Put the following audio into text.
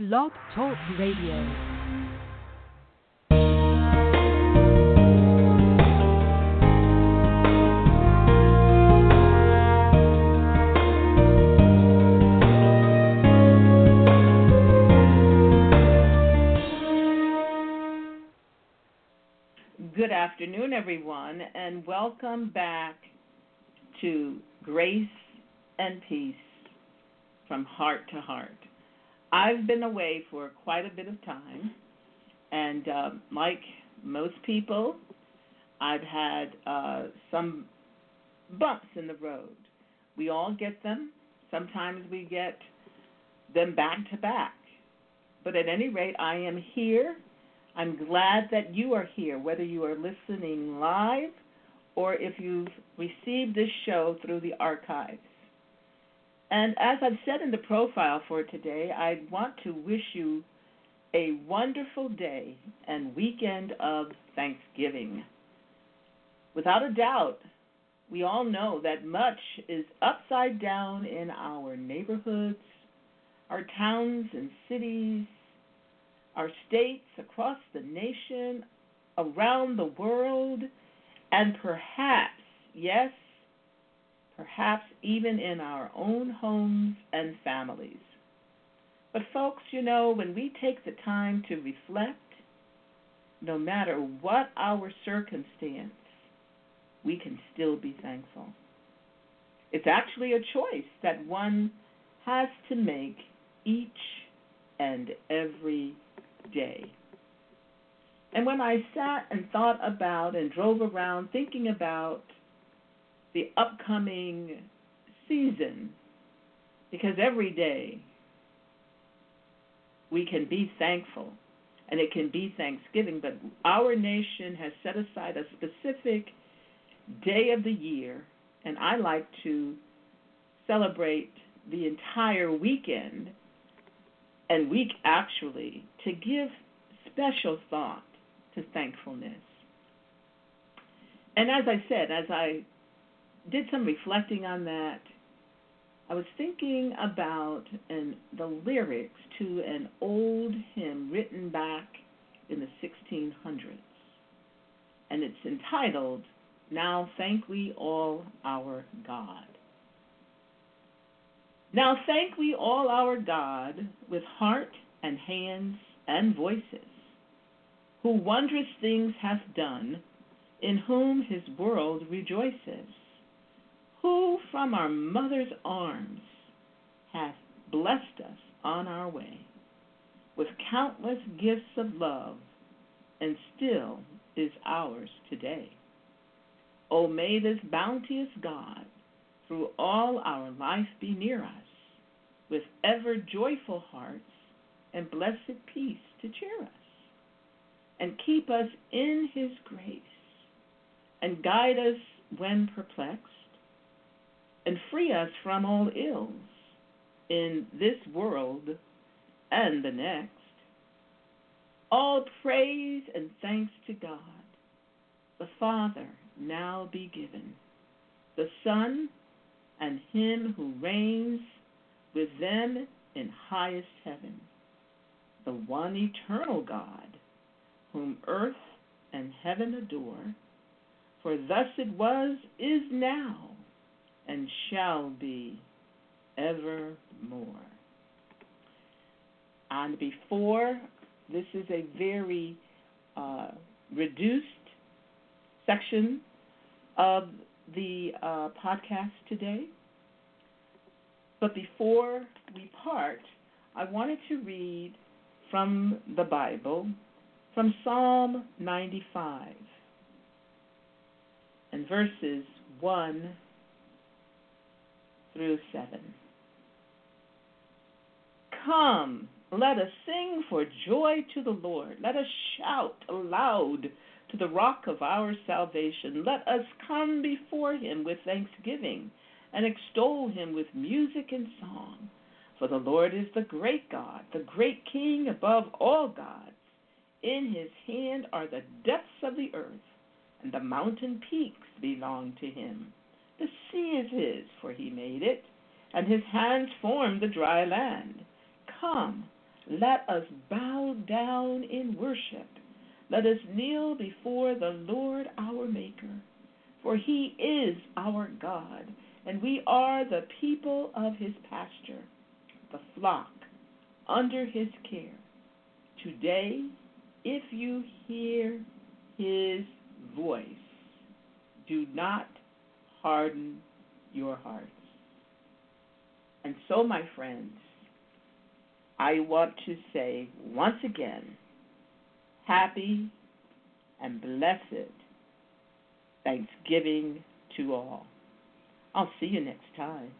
Blog Talk Radio. Good afternoon, everyone, and welcome back to Grace and Peace from Heart to Heart. I've been away for quite a bit of time, and uh, like most people, I've had uh, some bumps in the road. We all get them. Sometimes we get them back to back. But at any rate, I am here. I'm glad that you are here, whether you are listening live or if you've received this show through the archives. And as I've said in the profile for today, I want to wish you a wonderful day and weekend of Thanksgiving. Without a doubt, we all know that much is upside down in our neighborhoods, our towns and cities, our states, across the nation, around the world, and perhaps, yes, perhaps even in our own homes and families. But, folks, you know, when we take the time to reflect, no matter what our circumstance, we can still be thankful. It's actually a choice that one has to make each and every day. And when I sat and thought about and drove around thinking about the upcoming season, because every day we can be thankful and it can be Thanksgiving, but our nation has set aside a specific day of the year, and I like to celebrate the entire weekend and week actually to give special thought to thankfulness. And as I said, as I did some reflecting on that, I was thinking about an, the lyrics to an old hymn written back in the 1600s. And it's entitled, Now Thank We All Our God. Now thank we all our God with heart and hands and voices who wondrous things hath done, in whom his world rejoices, who from our mother's arms hath blessed us on our way with countless gifts of love, and still is ours today. O may this bounteous God through all our life be near us, with ever joyful hearts and blessed peace to cheer us and keep us in his grace, and guide us when perplexed, and free us from all ills in this world and the next. All praise and thanks to God, the Father, now be given, the Son, and Him who reigns with them in highest heaven, the one eternal God whom earth and heaven adore. For thus it was, is now, and shall be evermore. And before, this is a very uh, reduced section of the uh, podcast today. But before we part, I wanted to read from the Bible from Psalm 95 and verses 1 through 7. Come, let us sing for joy to the Lord. Let us shout aloud to the rock of our salvation. Let us come before him with thanksgiving and extol him with music and song. For the Lord is the great God, the great King above all gods. In his hand are the depths of the earth, and the mountain peaks belong to him. The sea is his, for he made it, and his hands formed the dry land. Come, let us bow down in worship. Let us kneel before the Lord our Maker, for he is our God, and we are the people of his pasture, the flock under his care. Today, if you hear his voice, do not harden your hearts. And so, my friends, I want to say once again, happy and blessed Thanksgiving to all. I'll see you next time.